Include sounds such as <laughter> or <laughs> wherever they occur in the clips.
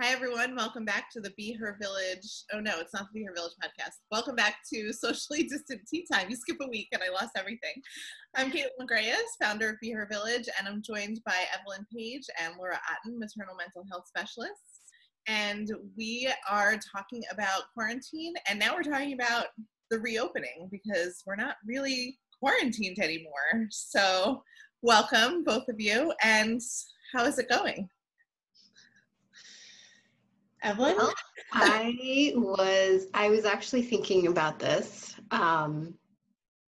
Hi, everyone. Welcome back to the Be Her Village. Oh, no, it's not the Be Her Village podcast. Welcome back to <laughs> Socially Distant Tea Time. You skip a week and I lost everything. I'm Kate McGrayas, founder of Be Her Village, and I'm joined by Evelyn Page and Laura Otton, maternal mental health specialists. And we are talking about quarantine, and now we're talking about the reopening because we're not really quarantined anymore. So, welcome, both of you. And how is it going? Evelyn? Well, I was I was actually thinking about this. Um,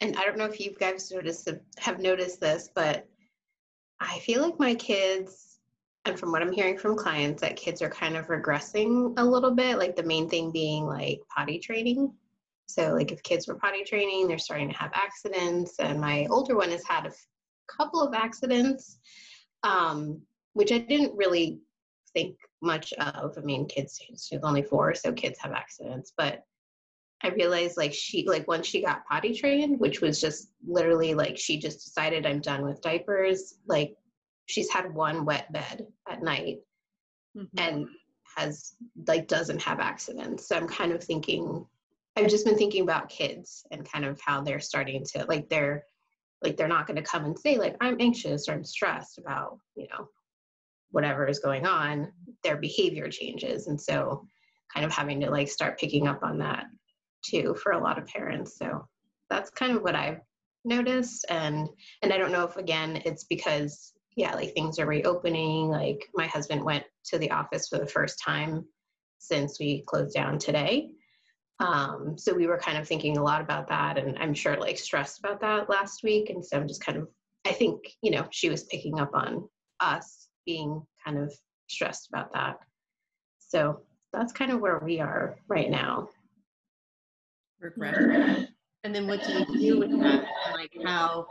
and I don't know if you guys noticed have noticed this, but I feel like my kids, and from what I'm hearing from clients, that kids are kind of regressing a little bit. Like the main thing being like potty training. So like if kids were potty training, they're starting to have accidents, and my older one has had a f- couple of accidents, um, which I didn't really think much of. I mean, kids, she's only four, so kids have accidents. But I realized like she, like once she got potty trained, which was just literally like she just decided I'm done with diapers, like she's had one wet bed at night mm-hmm. and has like doesn't have accidents. So I'm kind of thinking, I've just been thinking about kids and kind of how they're starting to like they're like they're not going to come and say like i'm anxious or i'm stressed about you know whatever is going on, their behavior changes. And so kind of having to like start picking up on that too for a lot of parents. So that's kind of what I've noticed. And and I don't know if again it's because yeah, like things are reopening. Like my husband went to the office for the first time since we closed down today. Um, so we were kind of thinking a lot about that and I'm sure like stressed about that last week. And so I'm just kind of I think, you know, she was picking up on us being kind of stressed about that. So that's kind of where we are right now. Regret. And then what do you do with that? Like how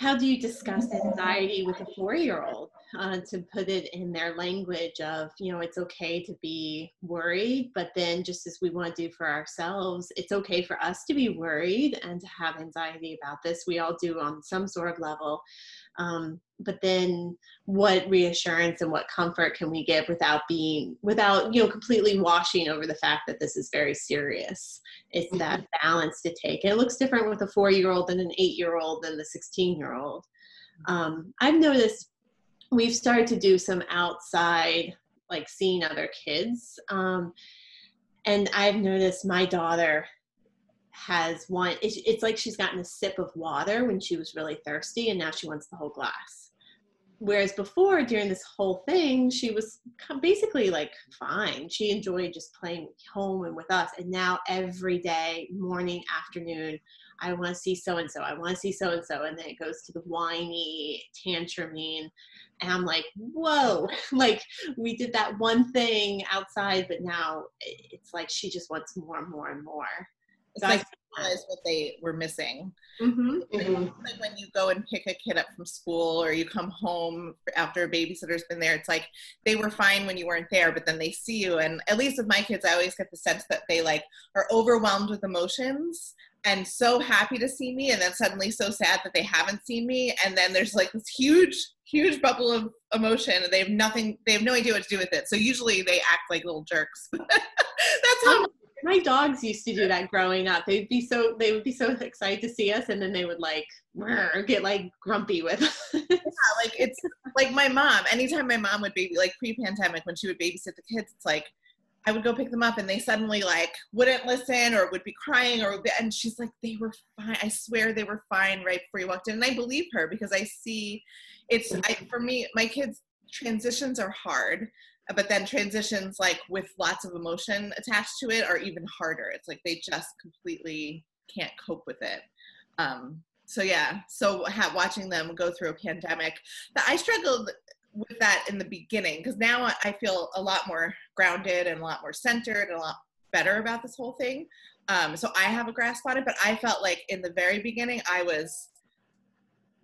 how do you discuss anxiety with a four year old uh, to put it in their language of you know it's okay to be worried but then just as we want to do for ourselves it's okay for us to be worried and to have anxiety about this we all do on some sort of level um, but then what reassurance and what comfort can we give without being without you know completely washing over the fact that this is very serious? It's that mm-hmm. balance to take. And it looks different with a four year old than an eight year old than the 16 year old um, i've noticed we've started to do some outside like seeing other kids. Um, and i've noticed my daughter has one it's, it's like she's gotten a sip of water when she was really thirsty and now she wants the whole glass. Whereas before during this whole thing she was basically like fine. She enjoyed just playing home and with us. And now every day morning afternoon i want to see so and so i want to see so and so and then it goes to the whiny tantruming and i'm like whoa. <laughs> Like we did that one thing outside but now it's like she just wants more and more and more it's like realize what they were missing. Mm-hmm. Mm-hmm. Like when you go and pick a kid up from school or you come home after a babysitter's been there, it's like they were fine when you weren't there, but then they see you. And at least with my kids, I always get the sense that they like are overwhelmed with emotions and so happy to see me and then suddenly so sad that they haven't seen me and then there's like this huge huge bubble of emotion and they have nothing they have no idea what to do with it so usually they act like little jerks <laughs> that's how my dogs used to do that growing up. They'd be so they would be so excited to see us, and then they would like get like grumpy with. Us. <laughs> yeah, like it's like my mom. Anytime my mom would be like pre-pandemic when she would babysit the kids, it's like I would go pick them up, and they suddenly like wouldn't listen or would be crying, or be, and she's like, they were fine. I swear they were fine right before you walked in, and I believe her because I see it's I, for me. My kids transitions are hard but then transitions like with lots of emotion attached to it are even harder. It's like they just completely can't cope with it. Um, so yeah. So ha- watching them go through a pandemic that i struggled with that in the beginning because now i feel a lot more grounded and a lot more centered and a lot better about this whole thing. Um, so i have a grasp on it but i felt like in the very beginning i was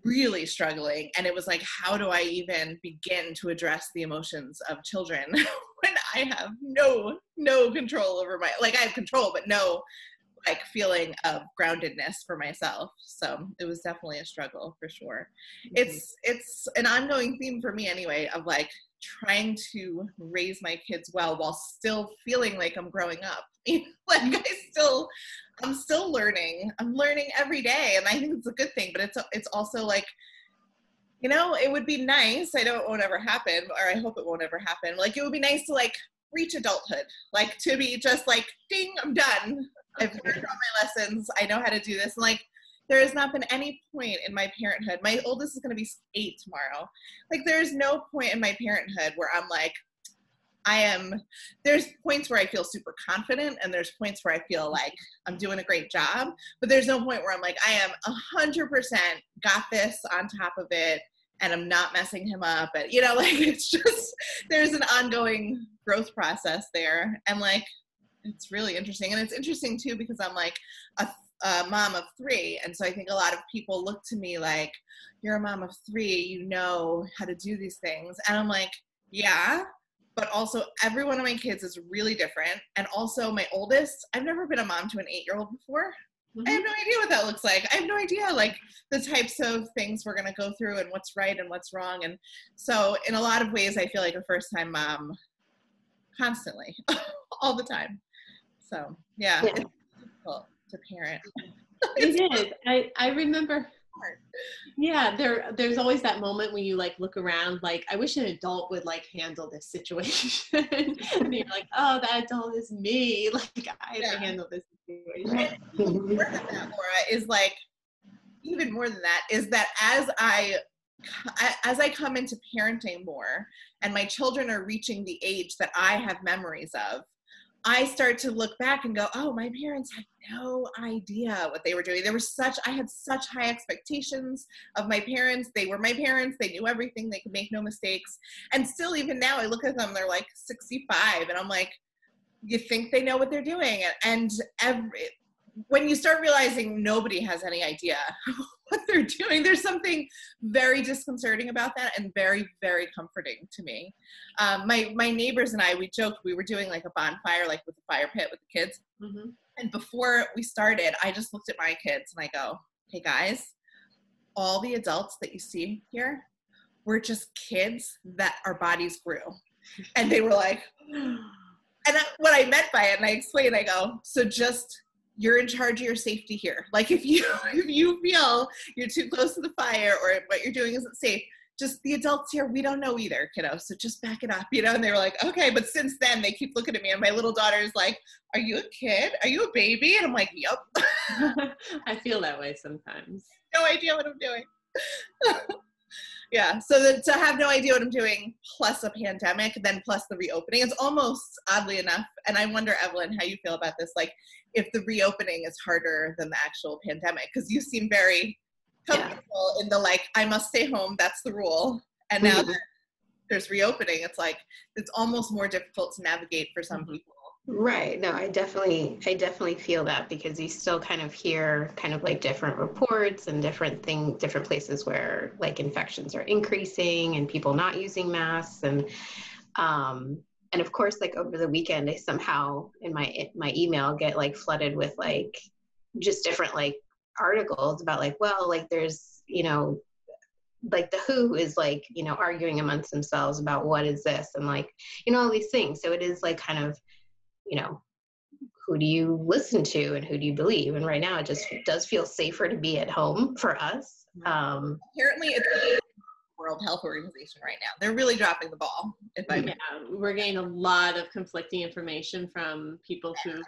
really struggling and it was like how do i even begin to address the emotions of children <laughs> when i have no no control over my like i have control but no like feeling of groundedness for myself so it was definitely a struggle for sure mm-hmm. it's it's an ongoing theme for me anyway of like trying to raise my kids well while still feeling like I'm growing up. <laughs> like I still I'm still learning. I'm learning every day and I think it's a good thing, but it's it's also like you know, it would be nice. I know it won't ever happen, or I hope it won't ever happen. Like it would be nice to like reach adulthood, like to be just like, ding, I'm done. I've learned all my lessons. I know how to do this. And like there has not been any point in my parenthood. My oldest is going to be eight tomorrow. Like, there's no point in my parenthood where I'm like, I am, there's points where I feel super confident, and there's points where I feel like I'm doing a great job. But there's no point where I'm like, I am 100% got this on top of it, and I'm not messing him up. And, you know, <laughs> like, it's just, there's an ongoing growth process there. And, like, it's really interesting. And it's interesting too because I'm like a a mom of three. And so I think a lot of people look to me like, you're a mom of three, you know how to do these things. And I'm like, yeah, but also every one of my kids is really different. And also my oldest, I've never been a mom to an eight year old before. Mm-hmm. I have mm-hmm. no idea what that looks like. I have no idea like the types of things we're going to go through and what's right and what's wrong. And so in a lot of ways, I feel like a first time mom constantly, <laughs> all the time. So yeah, yeah. it's difficult to parent. <laughs> it is. I, I remember yeah there there's always that moment when you like look around like i wish an adult would like handle this situation. <laughs> And you're like oh that adult is me. <laughs> Like i yeah. handle this situation. More than that laura is like even more than that is that as i as i come into parenting more and my children are reaching the age that i have memories of I start to look back and go, oh, my parents had no idea what they were doing. There were such, I had such high expectations of my parents. They were my parents. They knew everything. They could make no mistakes. And still, even now, I look at them, they're like 65. And I'm like, you think they know what they're doing? And every, when you start realizing nobody has any idea <laughs> what they're doing. There's something very disconcerting about that and very, very comforting to me. Um, my my neighbors and I, we joked we were doing like a bonfire, like with a fire pit with the kids. Mm-hmm. And before we started, I just looked at my kids and I go, "Hey guys, all the adults that you see here, were just kids that our bodies grew." And they were like, <gasps> and what I meant by it, and I explained, I go, so just you're in charge of your safety here. <laughs> Like if you if you feel you're too close to the fire or what you're doing isn't safe, just the adults here, we don't know either, kiddo. So just back it up, you know. And they were like, okay. But since then, they keep looking at me, and my little daughter is like, "Are you a kid? Are you a baby?" And I'm like, "Yep." <laughs> I feel that way sometimes. <laughs> No idea what I'm doing. Yeah so the, to have no idea what i'm doing plus a pandemic then plus the reopening it's almost oddly enough and i wonder evelyn how you feel about this like if the reopening is harder than the actual pandemic because you seem very comfortable yeah. in the like i must stay home that's the rule and now mm-hmm. that there's reopening it's like it's almost more difficult to navigate for some mm-hmm. people Right. No, I definitely, I definitely feel that because you still kind of hear kind of like different reports and different thing, different places where like infections are increasing and people not using masks and, um, and of course, like over the weekend, I somehow in my my email get like flooded with like just different like articles about like, well, like there's you know like the WHO is like you know arguing amongst themselves about what is this and like you know all these things so it is like kind of you know, who do you listen to and who do you believe? And right now, it just does feel safer to be at home for us. Um, Apparently, it's World Health Organization right now. They're really dropping the ball. If I yeah, we're getting a lot of conflicting information from people who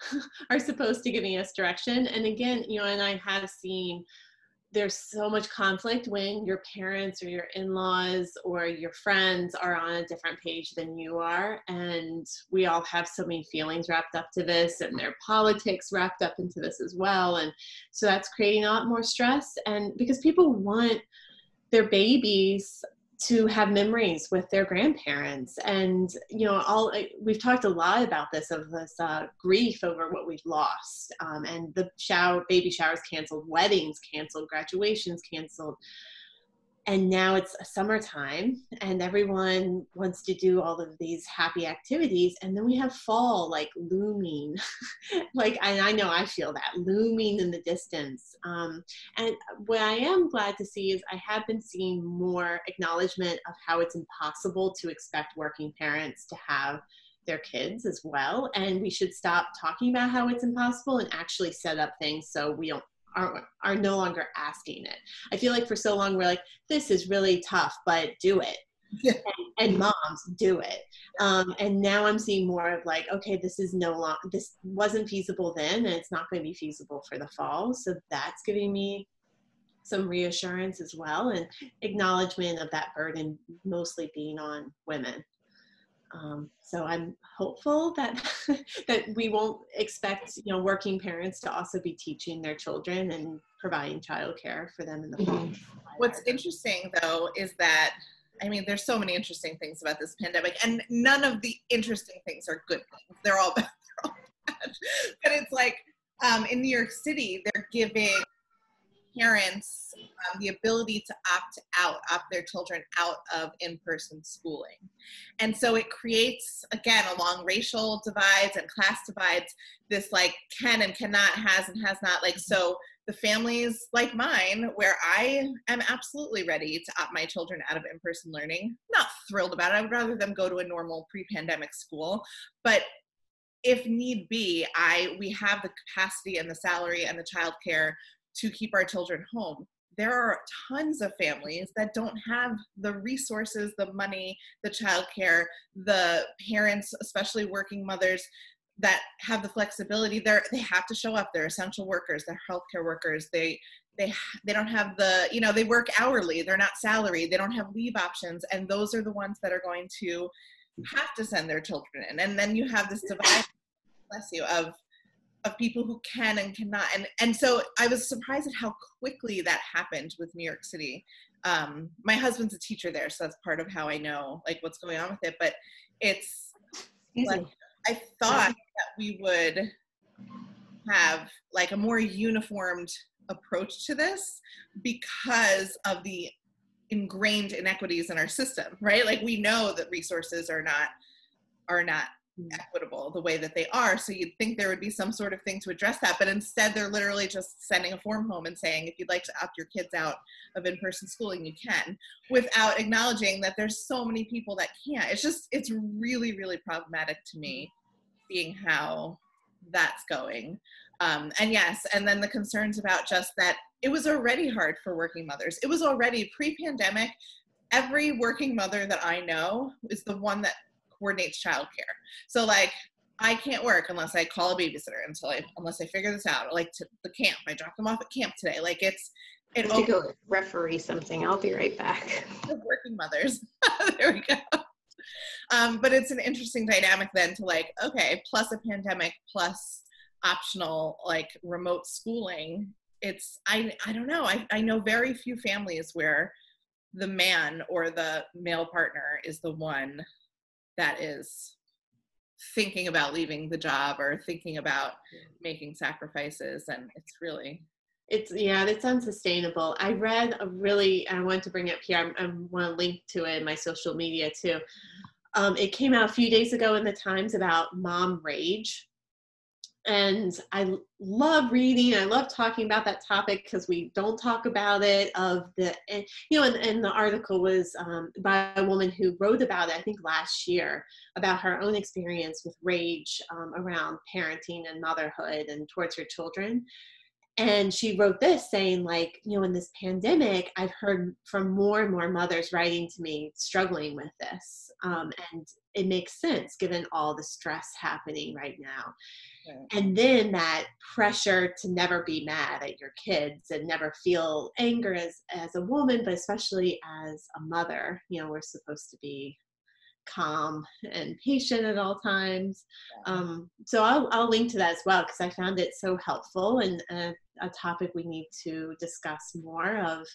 <laughs> are supposed to giving us direction. And again, you know, and I have seen there's so much conflict when your parents or your in-laws or your friends are on a different page than you are and we all have so many feelings wrapped up to this and their politics wrapped up into this as well and so that's creating a lot more stress and because people want their babies to have memories with their grandparents. And you know all we've talked a lot about this of this uh, grief over what we've lost um, and the shower baby showers canceled weddings canceled graduations canceled and now it's summertime and everyone wants to do all of these happy activities and then we have fall like looming. <laughs> Like and i know i feel that looming in the distance. Um, and what i am glad to see is i have been seeing more acknowledgement of how it's impossible to expect working parents to have their kids as well and we should stop talking about how it's impossible and actually set up things so we don't are are no longer asking it. I feel like for so long we're like, this is really tough, but do it. <laughs> Yeah. And, and, moms do it. Um, and now I'm seeing more of like, okay, this is no long, this wasn't feasible then, and it's not going to be feasible for the fall. So that's giving me some reassurance as well, and acknowledgement of that burden mostly being on women. Um, so I'm hopeful that <laughs> that we won't expect you know working parents to also be teaching their children and providing childcare for them in the fall. Mm-hmm. What's interesting though is that I mean there's so many interesting things about this pandemic, and none of the interesting things are good things. They're all bad. They're all bad. But it's like um, in New York City, they're giving parents um, the ability to opt out, opt their children out of in-person schooling. And so it creates, again, along racial divides and class divides, this like can and cannot, has and has not. Like, so the families like mine, where I am absolutely ready to opt my children out of in-person learning, not thrilled about it. I would rather them go to a normal pre-pandemic school, but if need be, I we have the capacity and the salary and the childcare to keep our children home. There are tons of families that don't have the resources, the money, the childcare, the parents, especially working mothers, that have the flexibility. They're they have to show up. They're essential workers. They're healthcare workers. They they they don't have the you know they work hourly. They're not salaried. They don't have leave options, and those are the ones that are going to have to send their children in. And then you have this divide, bless you, of of people who can and cannot. And and so i was surprised at how quickly that happened with new york city. Um, my husband's a teacher there so that's part of how i know like what's going on with it. But it's like, i thought that we would have like a more uniformed approach to this because of the ingrained inequities in our system right? Like we know that resources are not are not equitable the way that they are. So you'd think there would be some sort of thing to address that, but instead they're literally just sending a form home and saying, if you'd like to opt your kids out of in-person schooling, you can, without acknowledging that there's so many people that can't. It's just, it's really, really problematic to me seeing how that's going. Um, and yes, and then the concerns about just that it was already hard for working mothers. It was already pre-pandemic. Every working mother that I know is the one that coordinates childcare. So like I can't work unless I call a babysitter until I unless I figure this out. Like to the camp, I dropped them off at camp today. Like it's it to go referee something. I'll be right back. Working mothers. <laughs> there we go. Um, but it's an interesting dynamic then to like okay, plus a pandemic, plus optional like remote schooling. It's I I don't know. I I know very few families where the man or the male partner is the one that is thinking about leaving the job or thinking about making sacrifices and it's really it's yeah it's unsustainable. I read a really i want to bring it up here i, I want to link to it in my social media too. Um, it came out a few days ago in the times about mom rage and I love reading. I love talking about that topic because we don't talk about it. Of the, and, you know, and, and the article was um, by a woman who wrote about it, I think last year, about her own experience with rage um, around parenting and motherhood and towards her children. And she wrote this saying, like, you know, in this pandemic, I've heard from more and more mothers writing to me struggling with this. Um, and it makes sense given all the stress happening right now and then that pressure to never be mad at your kids and never feel anger as as a woman but especially as a mother you know we're supposed to be calm and patient at all times um, so I'll, I'll link to that as well because i found it so helpful and a, a topic we need to discuss more of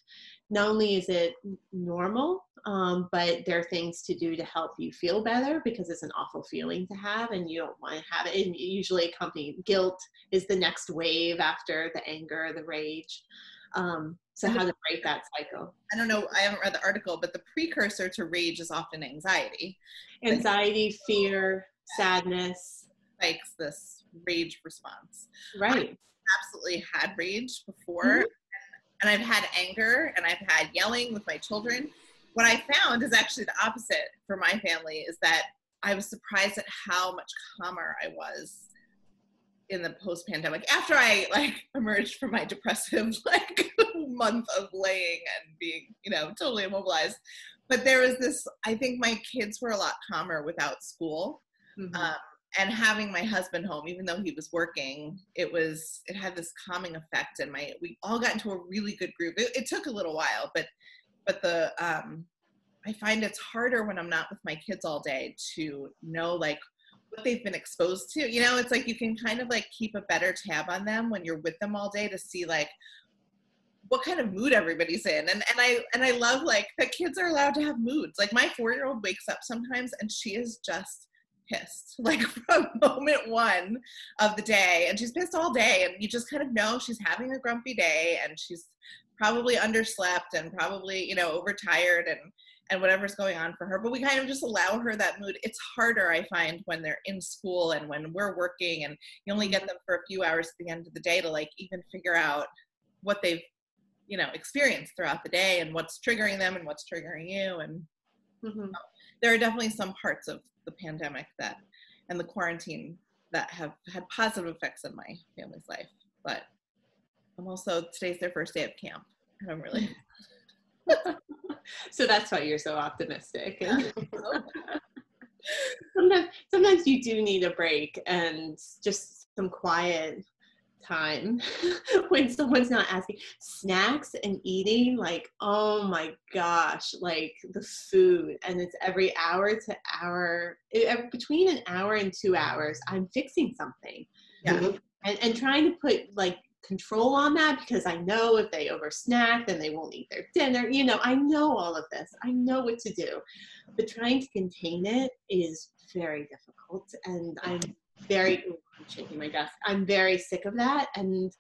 not only is it normal, um, but there are things to do to help you feel better because it's an awful feeling to have and you don't want to have it. And usually accompanied guilt is the next wave after the anger, the rage. Um, So how to break that cycle? I don't know. I haven't read the article, but the precursor to rage is often anxiety. Anxiety, fear, sadness. Spikes this rage response. Right. I absolutely had rage before, Mhm. and I've had anger, and I've had yelling with my children. What I found is actually the opposite for my family. Is that I was surprised at how much calmer I was in the post-pandemic after I like emerged from my depressive <laughs> like month of laying and being you know totally immobilized. But there was this. I think my kids were a lot calmer without school Mhm. um, and having my husband home even though he was working it was it had this calming effect and my we all got into a really good group it, it took a little while but but the um i find it's harder when i'm not with my kids all day to know like what they've been exposed to you know it's like you can kind of like keep a better tab on them when you're with them all day to see like what kind of mood everybody's in. And and i and i love like that kids are allowed to have moods. Like my four year old wakes up sometimes and she is just pissed <laughs> like from moment one of the day. And she's pissed all day and you just kind of know she's having a grumpy day and she's probably underslept and probably you know overtired and and whatever's going on for her but we kind of just allow her that mood. It's harder i find when they're in school and when we're working and you only get them for a few hours at the end of the day to like even figure out what they've you know experienced throughout the day and what's triggering them and what's triggering you. And Mhm. there are definitely some parts of the pandemic that and the quarantine that have had positive effects in my family's life but i'm also today's their first day of camp and i'm really <laughs> <laughs> so that's why you're so optimistic. <laughs> <laughs> Sometimes, sometimes you do need a break and just some quiet time <laughs> when someone's not asking. Snacks and eating, like, oh my gosh, like the food, and it's every hour to hour, between an hour and two hours, I'm fixing something Yeah. And, and trying to put like control on that because I know if they over snack, then they won't eat their dinner. You know, I know all of this. I know what to do. But trying to contain it is very difficult. And I'm very, ooh, I'm shaking my desk. I'm very sick of that. And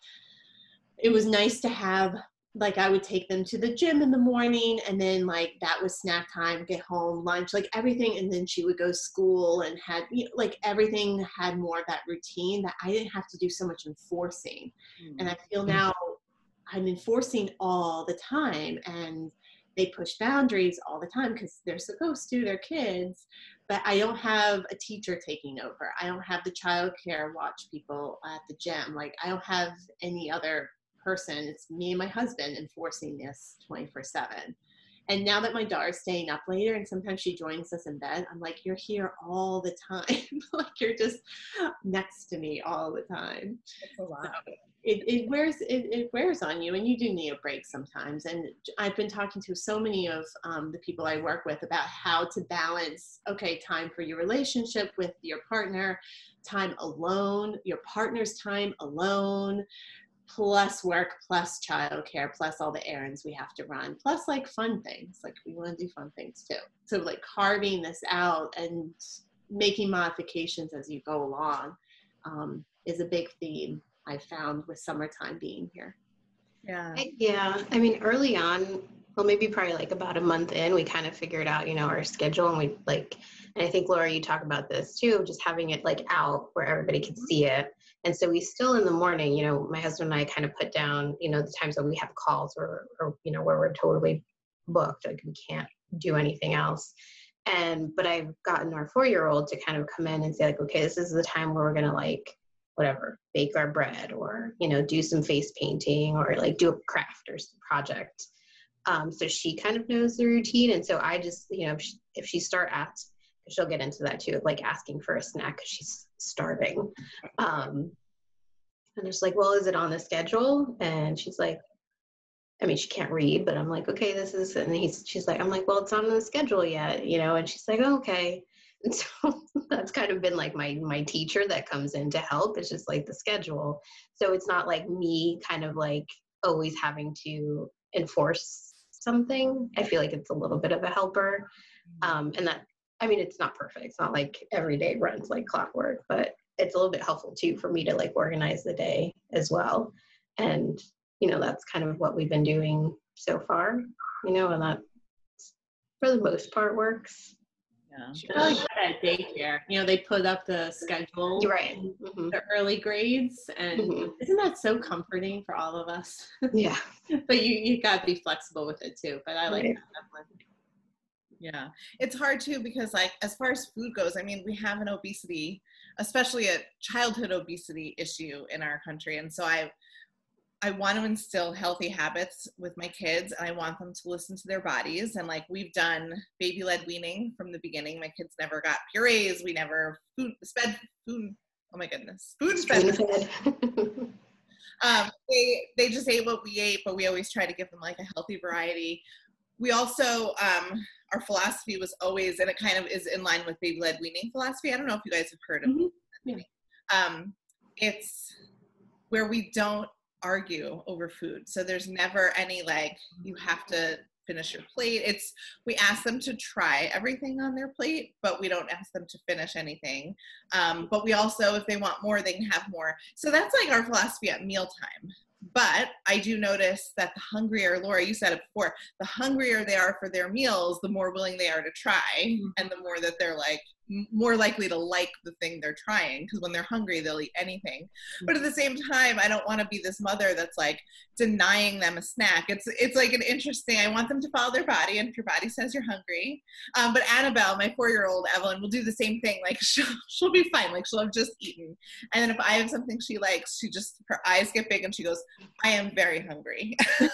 it was nice to have, like, I would take them to the gym in the morning, and then, like, that was snack time, get home, lunch, like everything. And then she would go to school and had, you know, like, everything had more of that routine that I didn't have to do so much enforcing. And mm. i feel mm. now i'm enforcing all the time and they push boundaries all the time because they're supposed to they're kids but i don't have a teacher taking over. I don't have the child care watch people at the gym. Like i don't have any other person it's me and my husband enforcing this 24 7 and now that my daughter's staying up later and sometimes she joins us in bed i'm like you're here all the time. <laughs> Like you're just next to me all the time. It, it wears it, it wears on you and you do need a break sometimes. And i've been talking to so many of um, the people i work with about how to balance okay time for your relationship with your partner time alone your partner's time alone plus work plus childcare plus all the errands we have to run plus like fun things. Like we want to do fun things too. So like carving this out and making modifications as you go along um, is a big theme I found with summertime being here. yeah. Yeah, I mean, early on, well, maybe probably like about a month in, we kind of figured out, you know, our schedule and we like, and I think Laura, you talk about this too, just having it like out where everybody could mm-hmm. see it. And so we still in the morning, you know, my husband and I kind of put down, you know, the times when we have calls or, or you know, where we're totally booked, like we can't do anything else. And but I've gotten our four year old to kind of come in and say like, okay, this is the time where we're gonna like whatever bake our bread or you know do some face painting or like do a craft or some project um, so she kind of knows the routine and so i just you know if she, if she start at she'll get into that too of like asking for a snack because she's starving um, and it's like well is it on the schedule and she's like I mean, she can't read, but I'm like, okay, this is, and he's, she's like, I'm like, well, it's not on the schedule yet, you know, and she's like, oh, okay. And so <laughs> that's kind of been like my, my teacher that comes in to help. It's just like the schedule. So it's not like me kind of like always having to enforce something. I feel like it's a little bit of a helper. Um, and that, I mean, it's not perfect. It's not like every day runs like clockwork, but it's a little bit helpful too for me to like organize the day as well. And you know, that's kind of what we've been doing so far, you know, and that for the most part works. Yeah. Like at daycare, you know, they put up the schedule, right? Mm-hmm. The early grades, and mm-hmm. isn't that so comforting for all of us? <laughs> Yeah. but you you got to be flexible with it too. But I like right. that Yeah, it's hard too because like as far as food goes, I mean, we have an obesity, especially a childhood obesity issue in our country, and so I I want to instill healthy habits with my kids and I want them to listen to their bodies. And like we've done baby led weaning from the beginning. My kids never got purees. We never food sped food. Oh my goodness. Food sped. <laughs> um, they, they just ate what we ate, but we always try to give them like a healthy variety. We also, um, our philosophy was always, and it kind of is in line with baby led weaning philosophy. I don't know if you guys have heard of mm-hmm. it. Um, it's where we don't argue over food. So there's never any like, you have to finish your plate. It's, we ask them to try everything on their plate, but we don't ask them to finish anything. Um, but we also, if they want more, they can have more. So that's like our philosophy at mealtime. But I do notice that the hungrier, Laura, you said it before, the hungrier they are for their meals, the more willing they are to try, mm-hmm. and the more that they're like, more likely to like the thing they're trying because when they're hungry they'll eat anything. But at the same time i don't want to be this mother that's like denying them a snack. It's it's like an interesting i want them to follow their body and if your body says you're hungry um, but annabelle my four year old evelyn will do the same thing. Like <laughs> she'll, she'll be fine. Like she'll have just eaten. And then if i have something she likes she just her eyes get big and she goes i am very hungry. <laughs>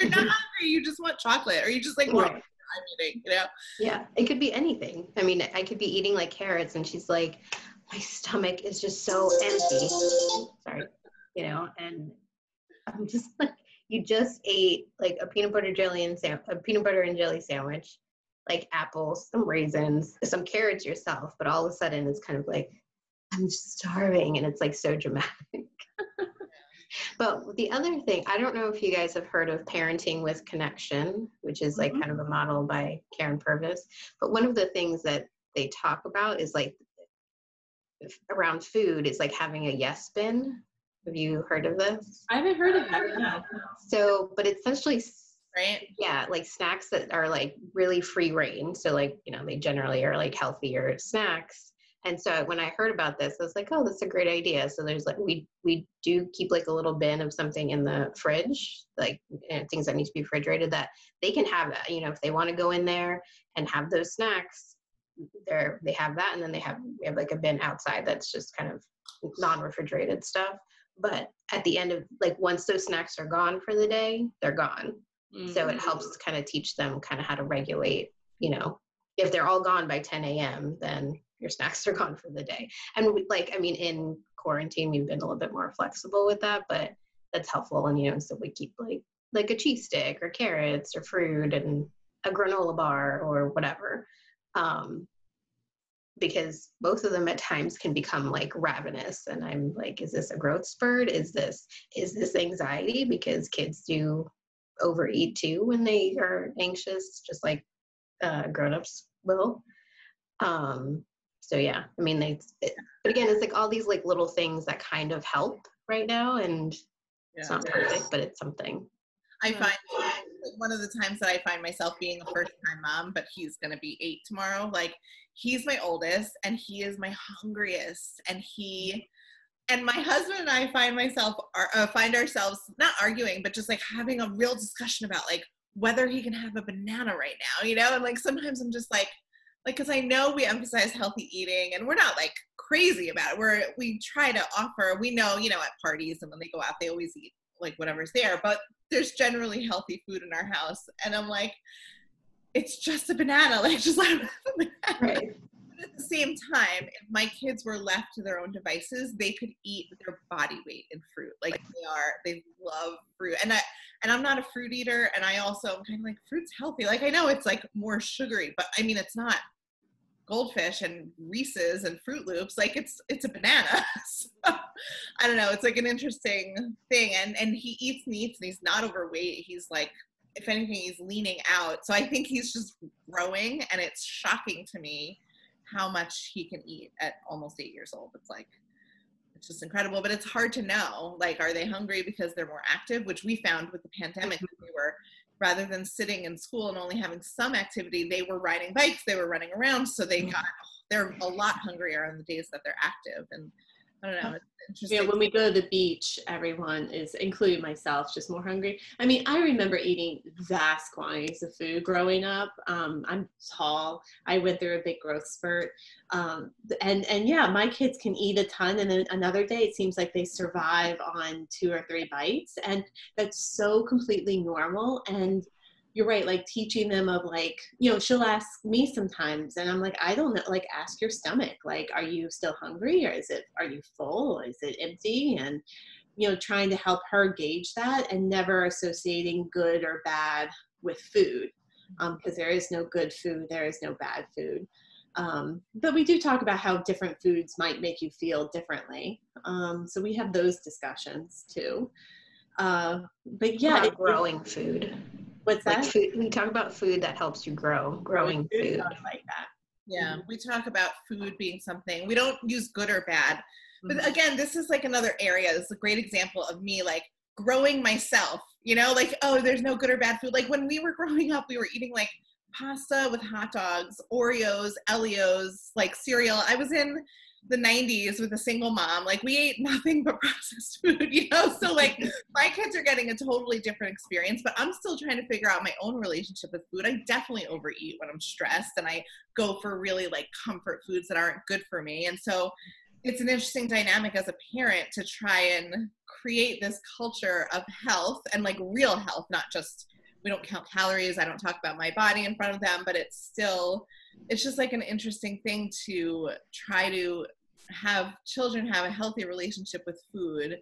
You're not hungry you just want chocolate or you just like right. I'm eating, you know? Yeah, it could be anything. I mean, I could be eating like carrots and she's like, my stomach is just so empty. Sorry, you know, and I'm just <laughs> like, you just ate like a peanut butter jelly and sam- a peanut butter and jelly sandwich, like apples, some raisins, some carrots yourself, but all of a sudden it's kind of like, I'm starving, and it's like so dramatic. <laughs> But the other thing, I don't know if you guys have heard of Parenting with Connection, which is like mm-hmm. kind of a model by Karyn Purvis. But one of the things that they talk about is like around food is like having a yes bin. Have you heard of this? I haven't heard of that. So, but it's essentially right? Yeah, like snacks that are like really free reign. So like, you know, they generally are like healthier snacks and so when I heard about this, I was like, oh, that's a great idea. So there's like we we do keep like a little bin of something in the fridge, like things that need to be refrigerated that they can have that. You know, if they want to go in there and have those snacks, they're they have that, and then they have we have like a bin outside that's just kind of non-refrigerated stuff. But at the end of like once those snacks are gone for the day, they're gone. Mm-hmm. So it helps mm. kind of teach them kind of how to regulate. You know, if they're all gone by 10 a.m., then your snacks are gone for the day. And we, like, I mean, in quarantine, we've been a little bit more flexible with that, but that's helpful. And, you know, so we keep like, like a cheese stick or carrots or fruit and a granola bar or whatever. Um, because both of them at times can become like ravenous and i'm like is this a growth spurt is this is this anxiety because kids do overeat too when they are anxious just like uh, grown-ups will um, so yeah i mean they it, but again it's like all these like little things that kind of help right now and yeah, it's not perfect but it's something. I find one of the times that i find myself being a first time mom but he's going to be eight tomorrow like he's my oldest and he is my hungriest and he and my husband and i find myself uh, find ourselves not arguing but just like having a real discussion about like whether he can have a banana right now you know? And like sometimes i'm just like like because i know we emphasize healthy eating and we're not like crazy about it. We're we try to offer we know you know at parties and when they go out they always eat like whatever's there but there's generally healthy food in our house. And i'm like it's just a banana. <laughs> Like just let them have a right. But at the same time if my kids were left to their own devices they could eat their body weight in fruit. Like they are they love fruit. And i and i'm not a fruit eater and i also am kind of like fruit's healthy. Like i know it's like more sugary but i mean it's not goldfish and Reese's and Froot Loops, like it's it's a banana. <laughs> so, I don't know. It's like an interesting thing, and and he eats meats and he's not overweight. He's like, if anything, he's leaning out. So I think he's just growing, and it's shocking to me how much he can eat at almost eight years old. It's like it's just incredible. But it's hard to know. Like, are they hungry because they're more active? Which we found with the pandemic, Mm-hmm. we were rather than sitting in school and only having some activity, they were riding bikes, they were running around, so they Mm-hmm. got they're a lot hungrier on the days that they're active. And I don't know, it's interesting. Yeah, when we go to the beach, everyone is, including myself, just more hungry. I mean, I remember eating vast quantities of food growing up. Um, I'm tall. I went through a big growth spurt, um, and and yeah, my kids can eat a ton, and then another day it seems like they survive on two or three bites, and that's so completely normal. And you're right, like teaching them of like, you know, she'll ask me sometimes, and I'm like, I don't know, like, ask your stomach, like, are you still hungry, or is it, are you full, or is it empty, and you know, trying to help her gauge that, and never associating good or bad with food, because there is no good food, there is no bad food. Um, but we do talk about how different foods might make you feel differently. Um, so we have those discussions too. Uh, but yeah, it- growing food. What's that? Like that? food, we talk about food that helps you grow, growing food. I like that. Yeah, mm-hmm. we talk about food being something. We don't use good or bad. But mm-hmm. again, this is like another area. This is a great example of me like growing myself, you know, like, oh, there's no good or bad food. Like when we were <laughs> growing up, we were eating like pasta with hot dogs, Oreos, Ellio's, like cereal. I was in the 90s with a single mom. Like we ate nothing <laughs> but processed food, you know? So like <laughs> my kids are getting a totally different experience, but I'm still trying to figure out my own relationship with food. I definitely overeat when I'm stressed and I go for really like comfort foods that aren't good for me. And so it's an interesting dynamic as a parent to try and create this culture of health and like real health, not just we don't count calories. I don't talk about my body in front of them, but it's still it's just like an interesting thing to try to have children have a healthy relationship with food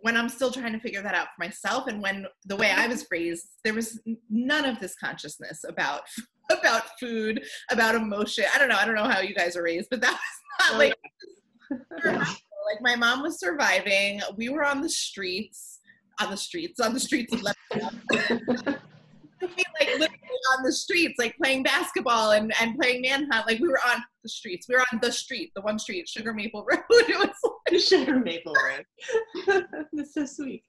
when I'm still trying to figure that out for myself and when the way I was raised there was none of this consciousness about <laughs> about food about emotion. I don't know I don't know how you guys are raised but that was not oh, like <laughs> like my mom was surviving. We were on the streets on the streets on the streets of Lebanon. <laughs> <laughs> Like literally on the streets, like playing basketball and, and playing manhunt. Like we were on the streets. We were on the street, the one street, Sugar Maple <laughs> Road. It was like, <laughs> Sugar maple road. That's so sweet.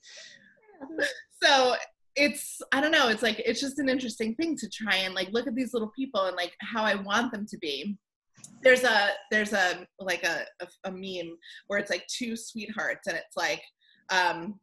so it's I don't know. It's like it's just an interesting thing to try and like look at these little people and like how I want them to be. There's a there's a like a a, a meme where it's like two sweethearts and it's like um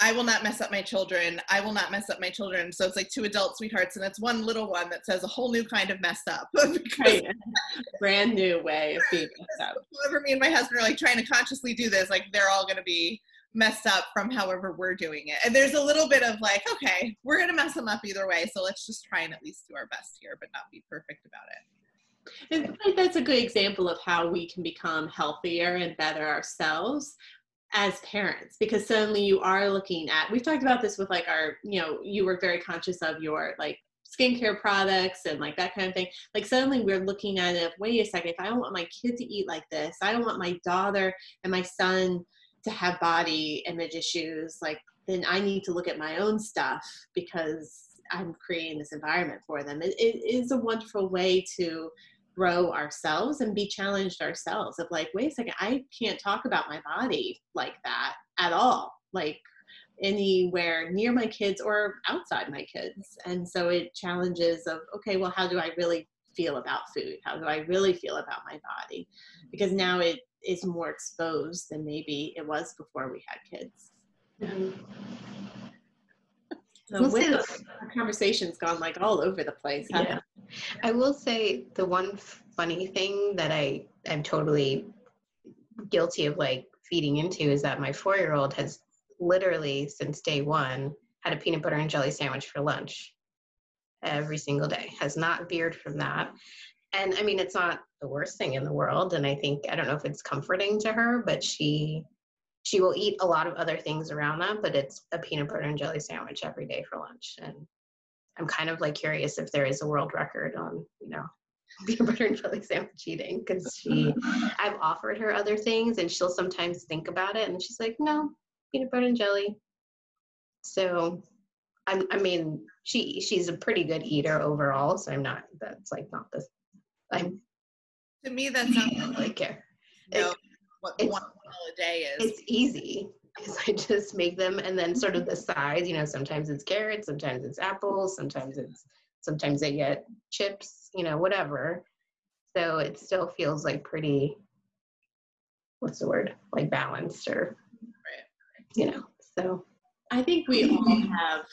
I will not mess up my children. I will not mess up my children. So it's like two adult sweethearts, and it's one little one that says a whole new kind of messed up. <laughs> Right. <laughs> Brand new way of being messed up. whoever me and my husband are like trying to consciously do this, like they're all going to be messed up from however we're doing it. And there's a little bit of like, okay, we're going to mess them up either way. So let's just try and at least do our best here, but not be perfect about it. And that's a good example of how we can become healthier and better ourselves as parents because suddenly you are looking at we've talked about this with like our you know you were very conscious of your like skincare products and like that kind of thing. Like suddenly we're looking at it wait a second if i don't want my kid to eat like this i don't want my daughter and my son to have body image issues like then i need to look at my own stuff because i'm creating this environment for them. It, it is a wonderful way to grow ourselves and be challenged ourselves of like wait a second i can't talk about my body like that at all like anywhere near my kids or outside my kids. And so it challenges of okay well how do i really feel about food? How do i really feel about my body? Because now it is more exposed than maybe it was before we had kids mm-hmm. So We'll say the, this- our conversation's gone like all over the place hasn't Yeah. I will say the one funny thing that I I'm totally guilty of like feeding into is that my four year old has literally since day one had a peanut butter and jelly sandwich for lunch every single day. Has not veered from that. And I mean, it's not the worst thing in the world. And I think I don't know if it's comforting to her, but she she will eat a lot of other things around that, but it's a peanut butter and jelly sandwich every day for lunch. And I'm kind of like curious if there is a world record on, you know, <laughs> peanut butter and jelly sandwich eating because she, <laughs> I've offered her other things and she'll sometimes think about it and she's like, no, peanut butter and jelly. So, I'm, I mean, she she's a pretty good eater overall. So I'm not. That's like not the. I'm To me, that sounds I don't really care. no, what one meal a day is. It's easy because I just make them and then sort of the size, you know, sometimes it's carrots, sometimes it's apples, sometimes it's sometimes they get chips, you know, whatever. So it still feels like pretty what's the word? Like balanced or you know. So I think we all have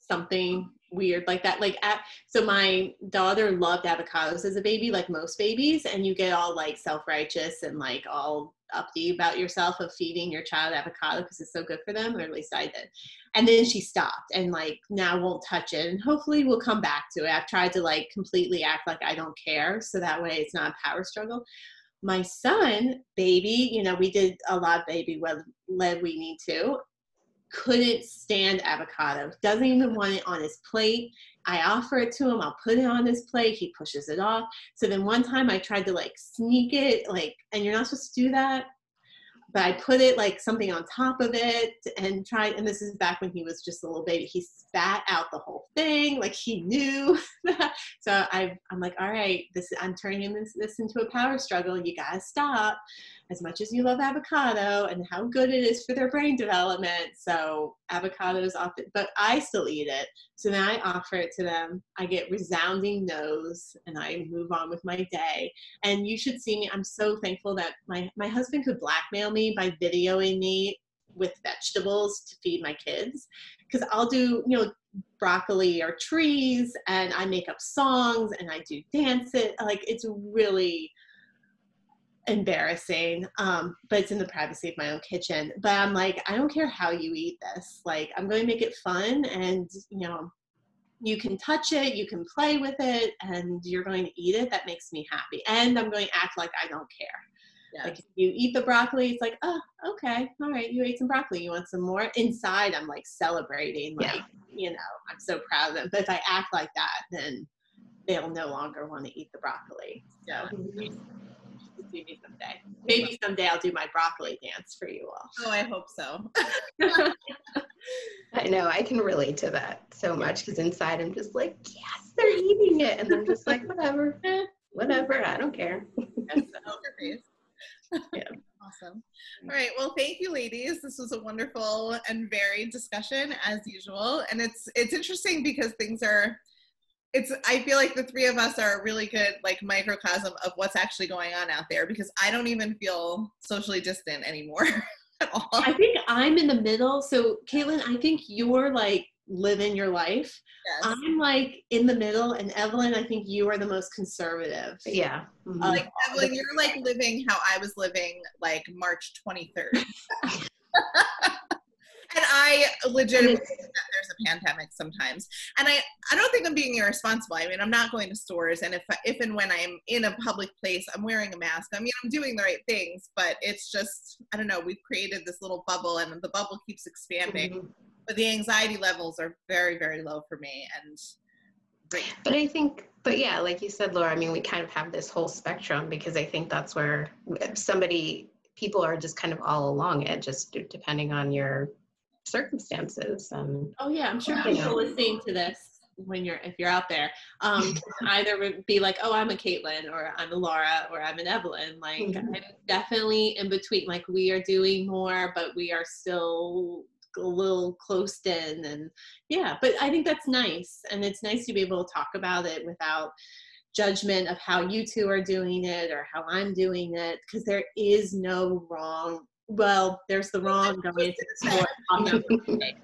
something weird like that. Like, at, so my daughter loved avocados as a baby, like most babies, and you get all like self righteous and like all uppity about yourself of feeding your child avocado because it's so good for them, or at least I did. And then she stopped and like now won't touch it, and hopefully we'll come back to it. I've tried to like completely act like I don't care, so that way it's not a power struggle my son, baby, you know, we did a lot of baby led we need to, couldn't stand avocado. Doesn't even want it on his plate. I offer it to him. I'll put it on his plate. He pushes it off. So then one time I tried to like sneak it, like, and you're not supposed to do that. But I put it like something on top of it and tried, and this is back when he was just a little baby. He spat out the whole thing, like he knew. <laughs> so I, I'm like, all right, this I'm turning this, this into a power struggle. You gotta stop as much as you love avocado and how good it is for their brain development. So avocados often, but I still eat it. So then I offer it to them. I get resounding no's and I move on with my day. And you should see me. I'm so thankful that my, my husband could blackmail me by videoing me with vegetables to feed my kids. Cause I'll do, you know, broccoli or trees and I make up songs and I do dance it. Like it's really, embarrassing um but it's in the privacy of my own kitchen. But i'm like i don't care how you eat this. Like i'm going to make it fun and you know you can touch it you can play with it and you're going to eat it. That makes me happy. And i'm going to act like i don't care. Yeah. like if you eat the broccoli it's like oh okay. All right. You ate some broccoli. You want some more? Inside i'm like celebrating like Yeah. you know i'm so proud of them. But if i act like that then they'll no longer want to eat the broccoli. Yeah. Do me someday. Maybe someday I'll do my broccoli dance for you all. Oh, I hope so. <laughs> I know I can relate to that so much because inside I'm just like, yes, they're eating it. And I'm just like, whatever, Eh. whatever, I don't care. That's the poker. Yeah. Awesome. All right. Well, thank you, ladies. This was a wonderful and varied discussion as usual. And it's it's interesting because things are it's I feel like the three of us are a really good like microcosm of what's actually going on out there because I don't even feel socially distant anymore <laughs> at all. I think I'm in the middle. So, Caitlin, I think you're like living your life. Yes. I'm like in the middle, and Evelyn, I think you are the most conservative. Yeah. mhm. Uh, like Evelyn, you're like living how I was living like March 23rd. <laughs> and I legitimately think that there's a pandemic sometimes. And I, I don't think I'm being irresponsible. I mean, I'm not going to stores, and if if and when I'm in a public place, I'm wearing a mask. I mean, I'm doing the right things, but it's just I don't know. We've created this little bubble, and the bubble keeps expanding. Mhm. But the anxiety levels are very, very low for me, and great. But I think, but yeah, like you said, Laura, I mean, we kind of have this whole spectrum because I think that's where somebody, people are just kind of all along it, just depending on your circumstances. And Oh yeah, I'm sure people listening to this when you're if you're out there, um, <laughs> either would be like, oh, I'm a Caitlin, or I'm a Laura, or I'm an Evelyn. Like Mhm. I'm definitely in between. Like we are doing more, but we are still a little closed in, and yeah. But I think that's nice, and it's nice to be able to talk about it without judgment of how you two are doing it or how I'm doing it, because there is no wrong. Well, there's the wrong going into the store. Like,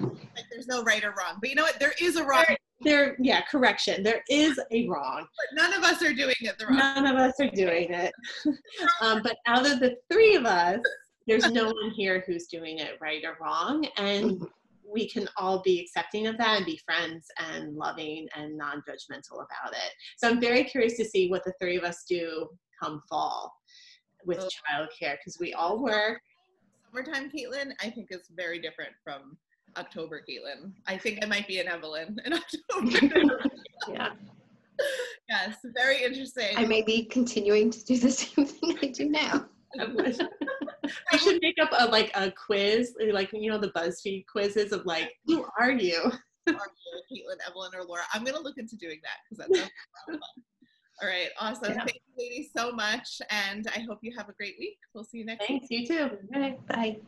there's no right or wrong. But you know what? There is a wrong. there yeah correction there is a wrong But none of us are doing it the wrong. none of us are doing it <laughs> um, but out of the three of us there's no one here who's doing it right or wrong and we can all be accepting of that and be friends and loving and non-judgmental about it so i'm very curious to see what the three of us do come fall with Oh. childcare because we all work Summertime Caitlin, I think is very different from October Caitlin. I think I might be an Evelyn in <laughs> October. yeah, <laughs> yes, very interesting. I may be continuing to do the same thing I do now. <laughs> I should make up a like a quiz, like you know the BuzzFeed quizzes of like, who are you? Are you Caitlin, Evelyn, or Laura? I'm gonna look into doing that because that sounds a lot of fun. All right, awesome. Yeah. Thank you, ladies, so much, and I hope you have a great week. We'll see you next week. Thanks, week. you too. Bye.